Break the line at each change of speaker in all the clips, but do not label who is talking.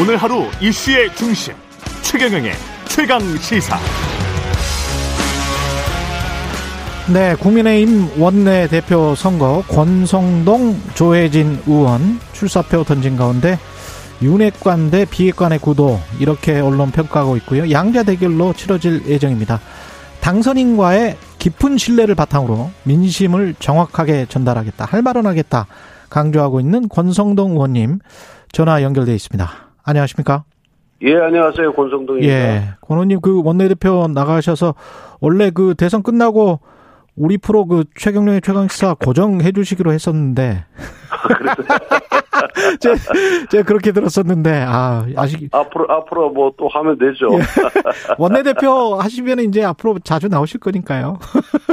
오늘 하루 이슈의 중심 최경영의 최강 시사.
네, 국민의힘 원내 대표 선거 권성동 조혜진 의원 출사표 던진 가운데 윤핵관 대 비핵관의 구도 이렇게 언론 평가하고 있고요. 양자 대결로 치러질 예정입니다. 당선인과의 깊은 신뢰를 바탕으로 민심을 정확하게 전달하겠다, 할 말은 하겠다 강조하고 있는 권성동 의원님 전화 연결돼 있습니다. 안녕하십니까?
예, 안녕하세요. 권성동입니다.
예, 권 의원님 그 원내대표 나가셔서 원래 그 대선 끝나고 우리 프로 그 최경련의 최강시사 고정해 주시기로 했었는데. 제가, 제가 그렇게 들었었는데, 아, 아직.
앞으로, 앞으로 뭐 또 하면 되죠.
예. 원내대표 하시면 이제 앞으로 자주 나오실 거니까요.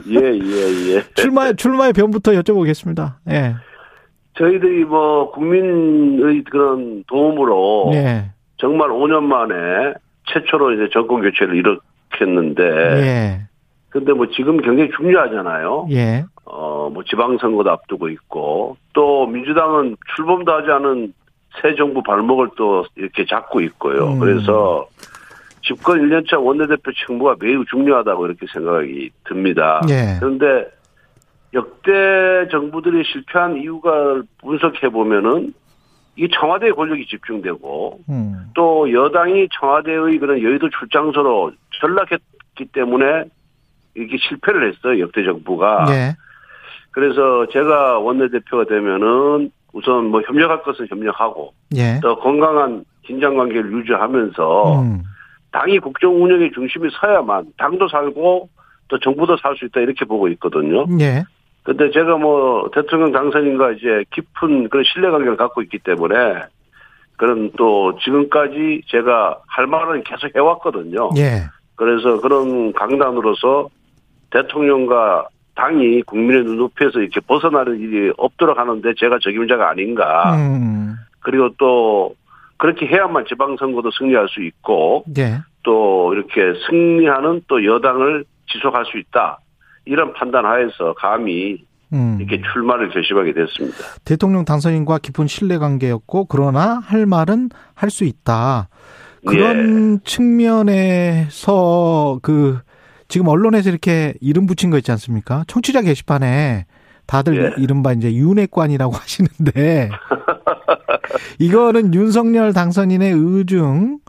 예, 예, 예.
출마, 출마의 변부터 여쭤보겠습니다. 예.
저희들이 뭐 국민의 그런 도움으로.
예.
정말 5년 만에 최초로 이제 정권 교체를 일으켰는데.
예.
근데 뭐 지금 굉장히 중요하잖아요.
예.
어, 뭐 지방선거도 앞두고 있고, 또 민주당은 출범도 하지 않은 새 정부 발목을 또 이렇게 잡고 있고요.
음.
그래서 집권 1년차 원내대표 책무가 매우 중요하다고 이렇게 생각이 듭니다.
예.
그런데 역대 정부들이 실패한 이유가 분석해 보면은 이 청와대의 권력이 집중되고
음.
또 여당이 청와대의 그런 여의도 출장소로 전락했기 때문에 이렇게 실패를 했어요 역대 정부가.
예.
그래서 제가 원내대표가 되면은 우선 뭐 협력할 것은 협력하고
예.
또 건강한 긴장 관계를 유지하면서
음.
당이 국정 운영의 중심이 서야만 당도 살고 또 정부도 살 수 있다 이렇게 보고 있거든요.
예.
근데 제가 뭐 대통령 당선인과 이제 깊은 그런 신뢰관계를 갖고 있기 때문에 그런 또 지금까지 제가 할 말은 계속 해왔거든요.
예.
그래서 그런 강단으로서 대통령과 당이 국민의 눈높이에서 이렇게 벗어나는 일이 없도록 하는데 제가 적임자가 아닌가.
음.
그리고 또 그렇게 해야만 지방선거도 승리할 수 있고
예.
또 이렇게 승리하는 또 여당을 지속할 수 있다. 이런 판단 하에서 감히
음.
이렇게 출마를 결심하게 됐습니다.
대통령 당선인과 깊은 신뢰 관계였고 그러나 할 말은 할 수 있다. 그런 측면에서 그 지금 언론에서 이렇게 이름 붙인 거 있지 않습니까? 청취자 게시판에 다들
예.
이른바 이제 윤핵관이라고 하시는데 이거는 윤석열 당선인의 의중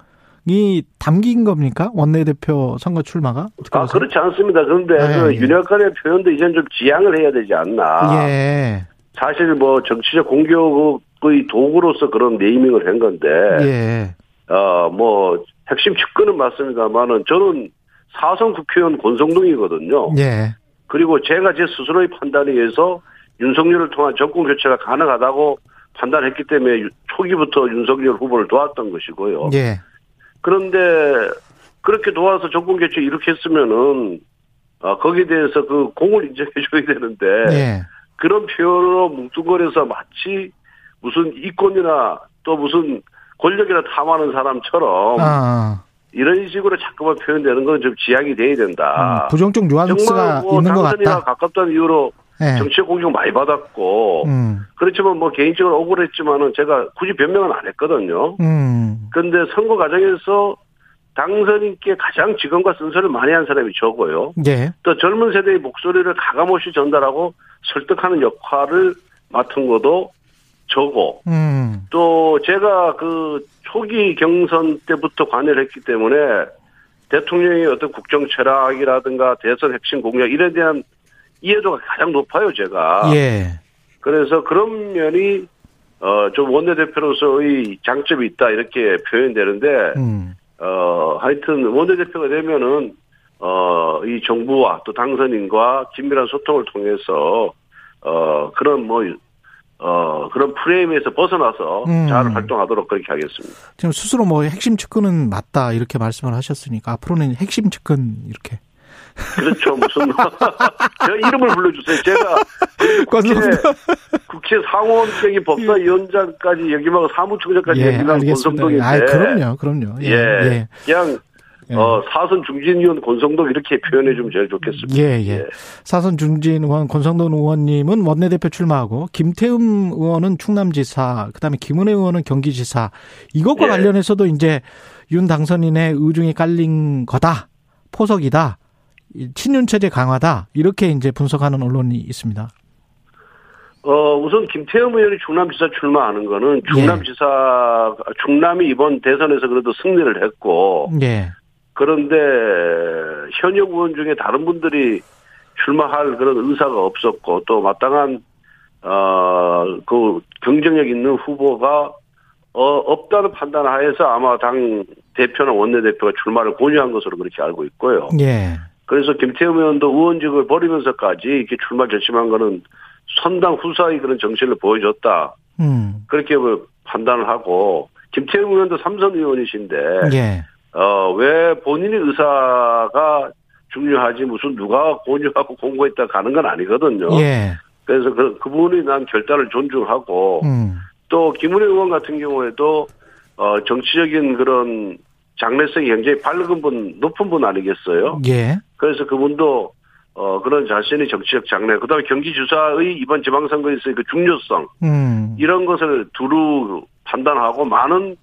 이 담긴 겁니까? 원내대표 선거 출마가? 어떻게
아
보세요?
그렇지 않습니다. 그런데
예,
그
예.
윤핵관의 표현도 이제는 좀 지양을 해야 되지 않나.
예.
사실 뭐 정치적 공격의 도구로서 그런 네이밍을 한 건데
예.
어 뭐 핵심 측근은 맞습니다만은 저는 사선 국회의원 권성동이거든요.
예.
그리고 제가 제 스스로의 판단에 의해서 윤석열을 통한 정권 교체가 가능하다고 판단했기 때문에 유- 초기부터 윤석열 후보를 도왔던 것이고요.
예.
그런데 그렇게 도와서 정권 교체 이렇게 했으면은 어, 거기에 대해서 그 공을 인정해줘야 되는데
예.
그런 표현으로 뭉뚱거려서 마치 무슨 이권이나 또 무슨 권력이나 탐하는 사람처럼
아.
이런 식으로 자꾸만 표현되는 건 좀 지양이 돼야 된다.
음, 부정적 뉘앙스가
정말 뭐
있는 것 같다.
가깝다는 이유로
예.
정치적 공격 많이 받았고
음.
그렇지만 뭐 개인적으로 억울했지만은 제가 굳이 변명은 안 했거든요.
음.
그런데 선거 과정에서 당선인께 가장 직원과 쓴소리를 많이 한 사람이 저고요.
예.
또 젊은 세대의 목소리를 가감없이 전달하고 설득하는 역할을 맡은 것도 저고
음.
또 제가 그 초기 경선 때부터 관여를 했기 때문에 대통령의 어떤 국정 철학이라든가 대선 핵심 공약 이에 대한 이해도가 가장 높아요 제가
예.
그래서 그런 면이 어 좀 원내대표로서의 장점이 있다 이렇게 표현되는데
음.
어 하여튼 원내대표가 되면은 어 이 정부와 또 당선인과 긴밀한 소통을 통해서 어 그런 뭐 어, 그런 프레임에서 벗어나서
음.
잘 활동하도록 그렇게 하겠습니다.
지금 스스로 뭐 핵심 측근은 맞다 이렇게 말씀을 하셨으니까 앞으로는 핵심 측근 이렇게
그렇죠. 무슨, 제가 이름을 불러주세요. 제가 국회, 국회 상원적인 법사위원장까지 역임하고 사무총장까지
예, 알겠습니다.
권성동인데.
아, 그럼요, 그럼요. 예,
예.
예.
그냥
예.
어, 사선 중진 의원 권성동 이렇게 표현해 주면 제일 좋겠습니다.
예, 예. 사선 중진 의원 권성동 의원님은 원내대표 출마하고 김태흠 의원은 충남지사, 그다음에 김은혜 의원은 경기지사. 이것과
예.
관련해서도 이제 윤 당선인의 의중이 깔린 거다. 포석이다. 이 친윤 체제 강화다. 이렇게 이제 분석하는 언론이 있습니다.
어, 우선 김태흠 의원이 충남지사 출마하는
예.
거는 충남지사, 충남이 이번 대선에서 그래도 승리를 했고,
예.
그런데 현역 의원 중에 다른 분들이 출마할 그런 의사가 없었고, 또 마땅한, 어, 그 경쟁력 있는 후보가 어, 없다는 판단 하에서 아마 당 대표나 원내 대표가 출마를 권유한 것으로 그렇게 알고 있고요.
예.
그래서 김태흠 의원도 의원직을 버리면서까지 이렇게 출마 결심한 거는 선당 후사의 그런 정신을 보여줬다.
음.
그렇게 뭐 판단을 하고 김태흠 의원도 삼선 의원이신데
예.
어, 왜 본인의 의사가 중요하지 무슨 누가 권유하고 공고했다 가는 건 아니거든요.
예.
그래서 그, 그분이 난 결단을 존중하고
음.
또 김은혜 의원 같은 경우에도 어, 정치적인 그런 장래성이 굉장히 밝은 분, 높은 분 아니겠어요?
예.
그래서 그분도 어, 그런 자신의 정치적 장래, 그 다음에 경기주사의 이번 지방선거에서의 그 중요성,
음.
이런 것을 두루 판단하고 많은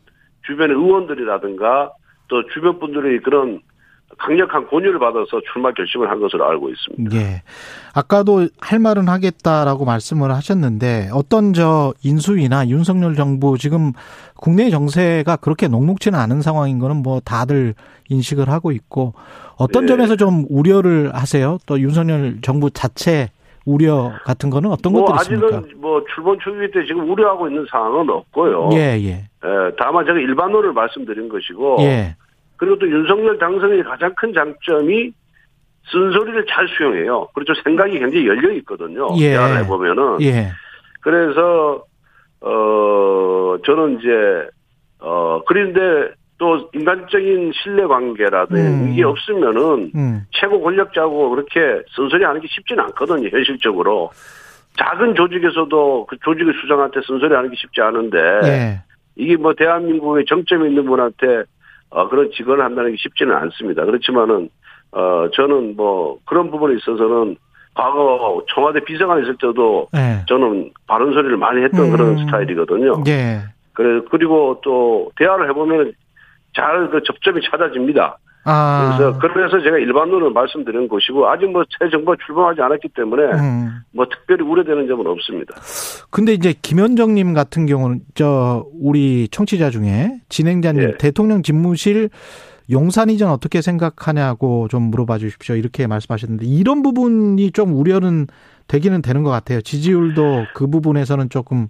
주변의 의원들이라든가 또 주변 분들의 그런 강력한 권유를 받아서 출마 결심을 한 것으로 알고 있습니다.
예. 아까도 할 말은 하겠다라고 말씀을 하셨는데 어떤 저 인수위나 윤석열 정부 지금 국내 정세가 그렇게 녹록지는 않은 상황인 거는 뭐 다들 인식을 하고 있고 어떤
네.
점에서 좀 우려를 하세요? 또 윤석열 정부 자체 우려 같은 거는 어떤
뭐
것들이 있습니까?
아직은 뭐 출범 초기 때 지금 우려하고 있는 상황은 없고요.
예, 예.
에, 다만 제가 일반론을 말씀드린 것이고
예.
그리고 또 윤석열 당선인의 가장 큰 장점이 쓴소리를 잘 수용해요. 그렇죠. 생각이 굉장히 열려 있거든요.
예.
대화를 해보면은.
예.
그래서 어 저는 이제 어 그런데 또 인간적인 신뢰 관계라든지
음.
이게 없으면은
음.
최고 권력자고 그렇게 쓴소리 하는 게 쉽지는 않거든요. 현실적으로 작은 조직에서도 그 조직의 수장한테 쓴소리 하는 게 쉽지 않은데
예.
이게 뭐 대한민국의 정점이 있는 분한테 어, 그런 직언을 한다는 게 쉽지는 않습니다. 그렇지만은 어 저는 뭐 그런 부분에 있어서는 과거 청와대 비서관 있을 때도
예.
저는 바른 소리를 많이 했던
음.
그런 스타일이거든요.
예.
그래 그리고 또 대화를 해보면 잘 그 접점이 찾아집니다.
아.
그래서 그래서 제가 일반론을 말씀드린 것이고 아직 뭐 새 정부가 출범하지 않았기 때문에
음.
뭐 특별히 우려되는 점은 없습니다.
근데 이제 김현정님 같은 경우는 저 우리 청취자 중에 진행자님
예.
대통령 집무실 용산 이전 어떻게 생각하냐고 좀 물어봐 주십시오. 이렇게 말씀하셨는데 이런 부분이 좀 우려는 되기는 되는 것 같아요. 지지율도 그 부분에서는 조금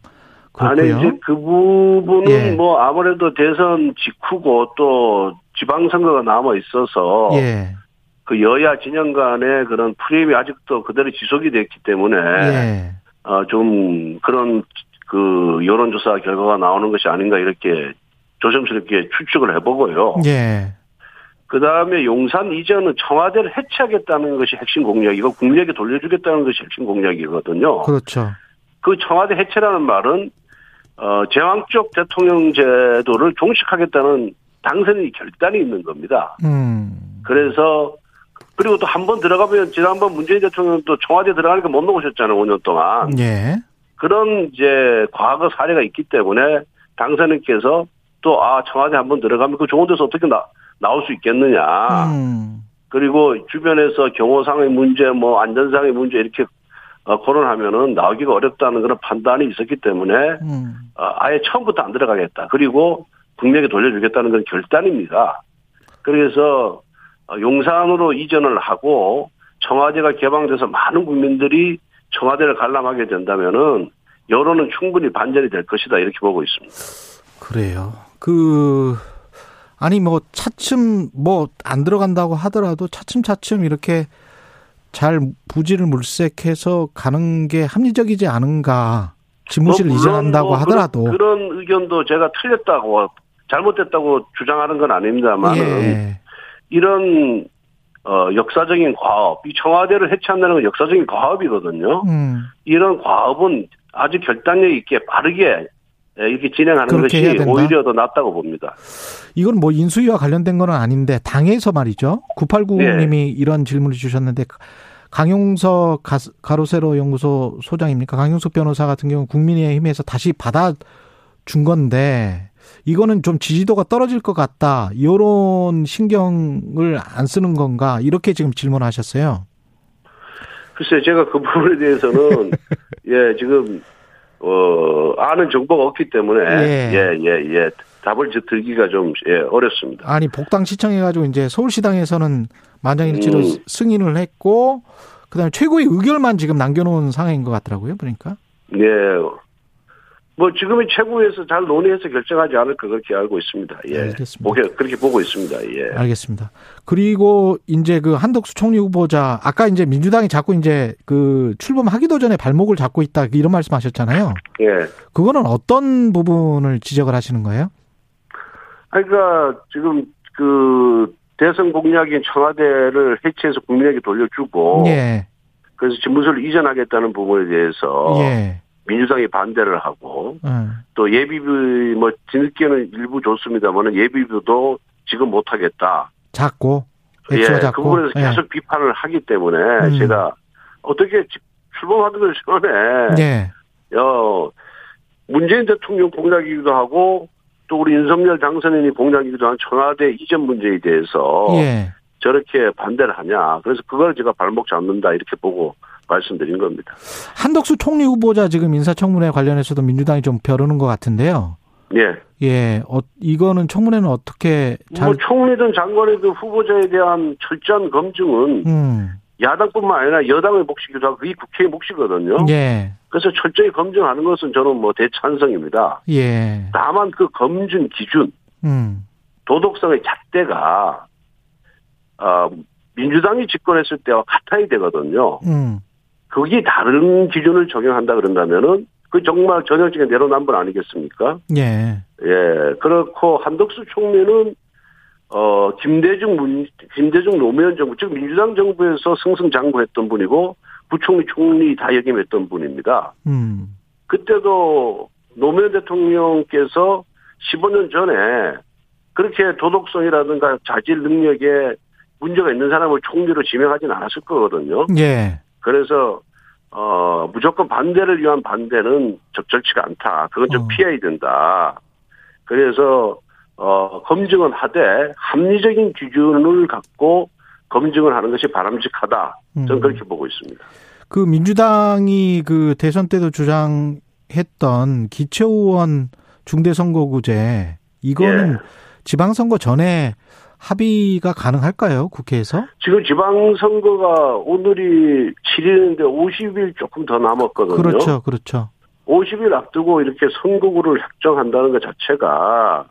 그렇고요.
아니 이제 그 부분은
예.
뭐 아무래도 대선 직후고 또 지방선거가 남아 있어서
예.
그 여야 진영 간의 그런 프레임이 아직도 그대로 지속이 됐기 때문에
예.
어, 좀 그런 그 여론조사 결과가 나오는 것이 아닌가 이렇게 조심스럽게 추측을 해보고요.
예.
그 다음에 용산 이전은 청와대를 해체하겠다는 것이 핵심 공약이고 국민에게 돌려주겠다는 것이 핵심 공약이거든요.
그렇죠.
그 청와대 해체라는 말은 어, 제왕적 대통령 제도를 종식하겠다는 당선인의 결단이 있는 겁니다.
음.
그래서 그리고 또 한 번 들어가면 지난번 문재인 대통령도 청와대 들어가니까 못 나오셨잖아요, 5년 동안.
예.
그런 이제 과거 사례가 있기 때문에 당선인께서 또 아 청와대 한 번 들어가면 그 좋은 데서 어떻게 나, 나올 수 있겠느냐.
음.
그리고 주변에서 경호상의 문제, 뭐 안전상의 문제 이렇게 어, 거론하면은 나오기가 어렵다는 그런 판단이 있었기 때문에
음.
어, 아예 처음부터 안 들어가겠다. 그리고 국민에게 돌려주겠다는 그런 결단입니다. 그래서 어, 용산으로 이전을 하고 청와대가 개방돼서 많은 국민들이 청와대를 관람하게 된다면은 여론은 충분히 반전이 될 것이다 이렇게 보고 있습니다.
그래요. 그 아니 뭐 차츰 뭐 안 들어간다고 하더라도 차츰차츰 이렇게 잘 부지를 물색해서 가는 게 합리적이지 않은가. 집무실
뭐
이전한다고
뭐
하더라도
그런, 그런 의견도 제가 틀렸다고 잘못됐다고 주장하는 건 아닙니다만
예.
이런 어, 역사적인 과업, 이 청와대를 해체한다는 건 역사적인 과업이거든요.
음.
이런 과업은 아주 결단력 있게 빠르게 예, 이렇게 진행하는 것이? 오히려 더 낫다고 봅니다.
이건 뭐 인수위와 관련된 건 아닌데 당에서 말이죠. 9890님이
네.
이런 질문을 주셨는데 강용석 가- 가로세로 연구소 소장입니까? 강용석 변호사 같은 경우 국민의힘에서 다시 받아 준 건데 이거는 좀 지지도가 떨어질 것 같다. 이런 신경을 안 쓰는 건가? 이렇게 지금 질문하셨어요.
글쎄 제가 그 부분에 대해서는 예 지금 어 아는 정보가 없기 때문에
예.
예 예 예, 답을 저 들기가 좀 예, 어렵습니다.
아니 복당 시청해가지고 이제 서울시당에서는 만장일치로
음.
승인을 했고 그 다음에 최고의 의결만 지금 남겨놓은 상황인 것 같더라고요. 그러니까.
예. 뭐 지금의 최고에서 잘 논의해서 결정하지 않을까 그렇게 알고 있습니다. 예.
알겠습니다.
보게 그렇게 보고 있습니다. 예.
알겠습니다. 그리고 이제 그 한덕수 총리 후보자 아까 이제 민주당이 자꾸 이제 그 출범하기도 전에 발목을 잡고 있다 이런 말씀하셨잖아요.
예.
그거는 어떤 부분을 지적을 하시는 거예요?
아니, 그러니까 지금 그 대선 공약인 청와대를 해체해서 국민에게 돌려주고
예,
그래서 집무소를 이전하겠다는 부분에 대해서
예,
민주당이 반대를 하고
음,
또 예비비 뭐 뒤늦게는 일부 줬습니다만은 예비비도 지금 못 하겠다.
작고
예, 그 부분에서
예.
계속 비판을 하기 때문에
음.
제가 어떻게 지- 출범하기도 전에
예,
어 문재인 대통령 공약이기도 하고 또 우리 윤석열 당선인이 공약이기도 한 청와대 이전 문제에 대해서
예.
저렇게 반대를 하냐. 그래서 그걸 제가 발목 잡는다 이렇게 보고 말씀드린 겁니다.
한덕수 총리 후보자 지금 인사청문회 관련해서도 민주당이 좀 벼르는 것 같은데요.
예.
예, 어, 이거는 청문회는 어떻게 잘,
뭐 총리든 장관이든 후보자에 대한 철저한 검증은
음,
야당뿐만 아니라 여당의 몫이기도 하고 그게 국회의 몫이거든요.
예,
그래서 철저히 검증하는 것은 저는 뭐 대찬성입니다.
예,
다만 그 검증 기준,
음,
도덕성의 잣대가 어, 민주당이 집권했을 때와 같아야 되거든요.
음,
거기 다른 기준을 적용한다 그런다면은 그 정말 전형적인 내로남불 아니겠습니까?
예,
예, 그렇고 한덕수 총리는 어 김대중 문 김대중 노무현 정부 즉 민주당 정부에서 승승장구했던 분이고 부총리 총리 다 역임했던 분입니다.
음,
그때도 노무현 대통령께서 15년 전에 그렇게 도덕성이라든가 자질 능력에 문제가 있는 사람을 총리로 지명하지는 않았을 거거든요.
예,
그래서 어 무조건 반대를 위한 반대는 적절치가 않다. 그건 좀
어.
피해야 된다. 그래서 어 검증은 하되 합리적인 기준을 갖고 검증을 하는 것이 바람직하다. 저는
음.
그렇게 보고 있습니다.
그 민주당이 그 대선 때도 주장했던 기초의원 중대선거구제 이거는
예.
지방선거 전에 합의가 가능할까요? 국회에서?
지금 지방선거가 오늘이 7일인데 50일 조금 더 남았거든요.
그렇죠, 그렇죠.
50일 앞두고 이렇게 선거구를 확정한다는 것 자체가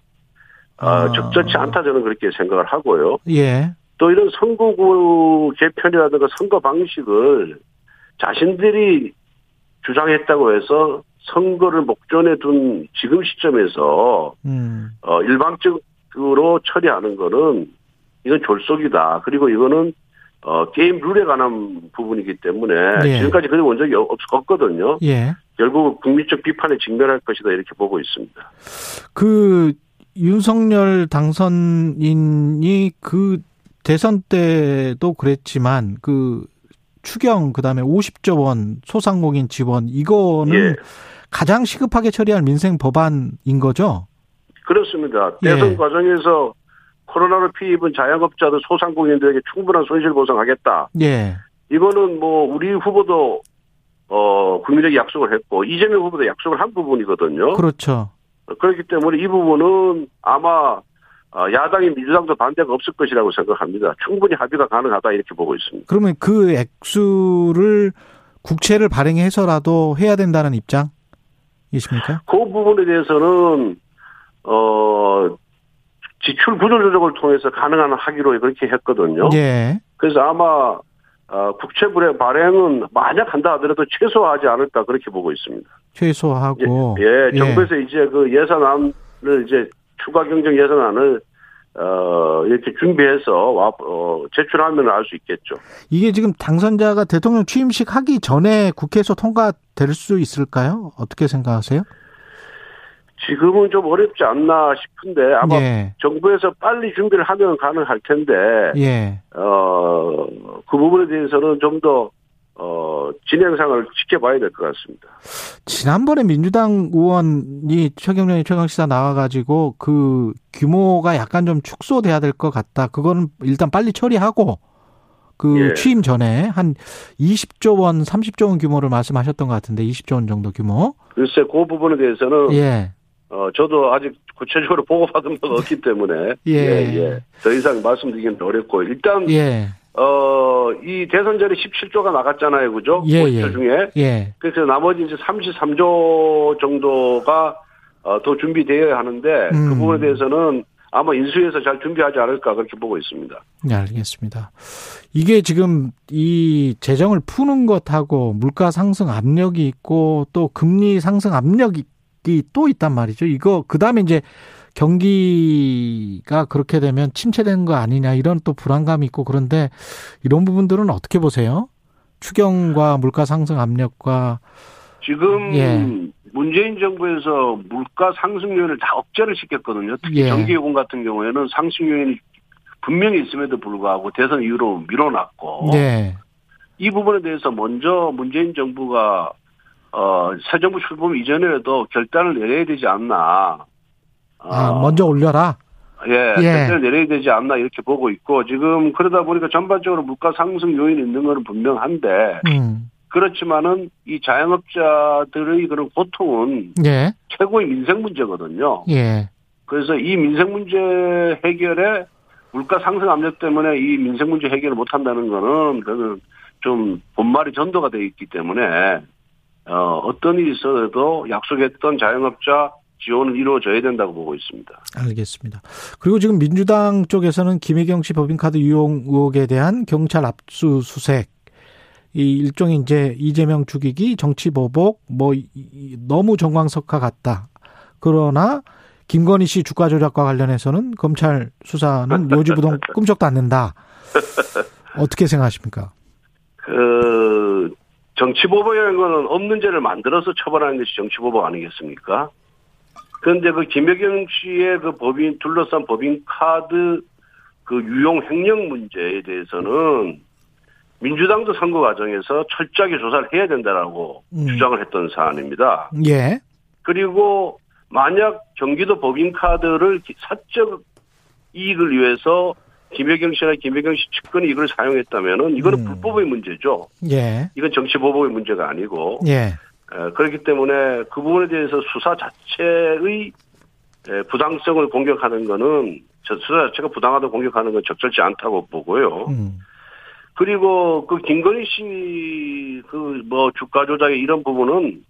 어,
아.
적절치 않다 저는 그렇게 생각을 하고요.
예,
또 이런 선거구 개편이라든가 선거 방식을 자신들이 주장했다고 해서 선거를 목전에 둔 지금 시점에서
음,
어, 일방적 으로 처리하는 거는 이건 졸속이다. 그리고 이거는 어, 게임 룰에 관한 부분이기 때문에
예.
지금까지 그런 본 적이 없- 없거든요.
예.
결국 국민적 비판에 직면할 것이다 이렇게 보고 있습니다.
그 윤석열 당선인이 그 대선 때도 그랬지만 그 추경 그다음에 50조 원 소상공인 지원 이거는
예.
가장 시급하게 처리할 민생 법안인 거죠.
그렇습니다.
예.
대선 과정에서 코로나로 피해 입은 자영업자들 소상공인들에게 충분한 손실 보상하겠다.
예.
이거는 뭐 우리 후보도 어 국민에게 약속을 했고 이재명 후보도 약속을 한 부분이거든요.
그렇죠.
그렇기 때문에 이 부분은 아마 어, 야당이 민주당도 반대가 없을 것이라고 생각합니다. 충분히 합의가 가능하다 이렇게 보고 있습니다.
그러면 그 액수를 국채를 발행해서라도 해야 된다는 입장이십니까?
그 부분에 대해서는 어 지출 구조 조정을 통해서 가능한 하기로 그렇게 했거든요.
예.
그래서 아마 어, 국채 불의 발행은 만약 한다 하더라도 최소화하지 않을까 그렇게 보고 있습니다.
최소하고
예, 예, 정부에서 이제 그 예산안을 이제 추가 경정 예산안을 어 이렇게 준비해서 와 어, 제출하면 알 수 있겠죠.
이게 지금 당선자가 대통령 취임식 하기 전에 국회에서 통과될 수 있을까요? 어떻게 생각하세요?
지금은 좀 어렵지 않나 싶은데 아마
예.
정부에서 빨리 준비를 하면 가능할 텐데
예.
어, 그 부분에 대해서는 좀 더, 어, 진행상을 지켜봐야 될 것 같습니다.
지난번에 민주당 의원이 최경련이 최강시사 나와가지고 그 규모가 약간 좀 축소돼야 될 것 같다. 그거는 일단 빨리 처리하고 그
예.
취임 전에 한 20조 원, 30조 원 규모를 말씀하셨던 것 같은데 20조 원 정도 규모.
글쎄, 그 부분에 대해서는,
예.
어, 저도 아직 구체적으로 보고받은 바가 없기 때문에,
예.
예, 더 이상 말씀드리기는 어렵고, 일단,
예.
어, 이 대선전에 17조가 나갔잖아요. 그죠?
예,
50조
예.
중에.
예.
그래서 나머지 이제 33조 정도가, 어, 더 준비되어야 하는데,
음.
그 부분에 대해서는 아마 인수해서 잘 준비하지 않을까 그렇게 보고 있습니다.
네, 알겠습니다. 이게 지금 이 재정을 푸는 것하고 물가 상승 압력이 있고 또 금리 상승 압력이 또 있단 말이죠. 이거 그다음에 이제 경기가 그렇게 되면 침체되는 거 아니냐 이런 또 불안감이 있고 그런데 이런 부분들은 어떻게 보세요? 추경과 물가 상승 압력과
지금
예.
문재인 정부에서 물가 상승 요인을 다 억제를 시켰거든요. 특히
예.
전기요금 같은 경우에는 상승 요인이 분명히 있음에도 불구하고 대선 이후로 밀어놨고
네.
이 부분에 대해서 먼저 문재인 정부가 어, 새 정부 출범 이전에도 결단을 내려야 되지 않나.
아,
어,
먼저 올려라.
예,
예.
결단을 내려야 되지 않나 이렇게 보고 있고 지금 그러다 보니까 전반적으로 물가 상승 요인이 있는 것은 분명한데
음.
그렇지만은 이 자영업자들의 그런 고통은
예.
최고의 민생 문제거든요.
예.
그래서 이 민생 문제 해결에 물가 상승 압력 때문에 이 민생 문제 해결을 못 한다는 거는 그는 좀 본말이 전도가 돼 있기 때문에 어, 어떤 일이 있어도 약속했던 자영업자 지원은 이루어져야 된다고 보고 있습니다.
알겠습니다. 그리고 지금 민주당 쪽에서는 김혜경 씨 법인카드 유용 의혹에 대한 경찰 압수수색 이 일종의 이제 이재명 죽이기 정치 보복 뭐 너무 정광석화 같다. 그러나 김건희 씨 주가 조작과 관련해서는 검찰 수사는 요지부동 꿈쩍도 않는다. 어떻게 생각하십니까?
그 정치보복이라는 거는 없는 죄를 만들어서 처벌하는 것이 정치보복 아니겠습니까? 그런데 그 김혜경 씨의 그 법인 둘러싼 법인 카드 그 유용 횡령 문제에 대해서는 민주당도 선거 과정에서 철저하게 조사를 해야 된다라고
음.
주장을 했던 사안입니다.
예.
그리고 만약 경기도 법인카드를 기- 사적 이익을 위해서 김혜경 씨나 김혜경 씨 측근이 이걸 사용했다면은 이거는
음.
불법의 문제죠.
예.
이건 정치보복의 문제가 아니고
예.
에, 그렇기 때문에 그 부분에 대해서 수사 자체의 에, 부당성을 공격하는 거는 저 수사 자체가 부당하다고 공격하는 건 적절치 않다고 보고요.
음.
그리고 그 김건희 씨 그 뭐 주가 조작의 이런 부분은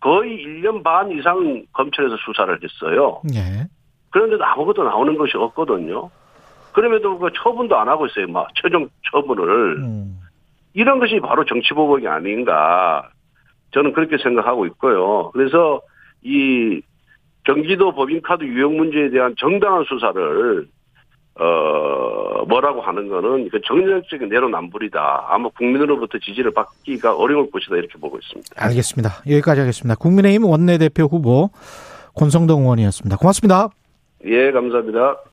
거의 1년 반 이상 검찰에서 수사를 했어요.
예.
그런데도 아무것도 나오는 것이 없거든요. 그럼에도 그 처분도 안 하고 있어요. 막 최종 처분을.
음.
이런 것이 바로 정치보복이 아닌가. 저는 그렇게 생각하고 있고요. 그래서 이 경기도 법인카드 유용 문제에 대한 정당한 수사를 어 뭐라고 하는 거는 그 정략적인 내로남불이다. 아마 국민으로부터 지지를 받기가 어려울 것이다 이렇게 보고 있습니다.
알겠습니다. 여기까지 하겠습니다. 국민의힘 원내대표 후보 권성동 의원이었습니다. 고맙습니다.
예, 감사합니다.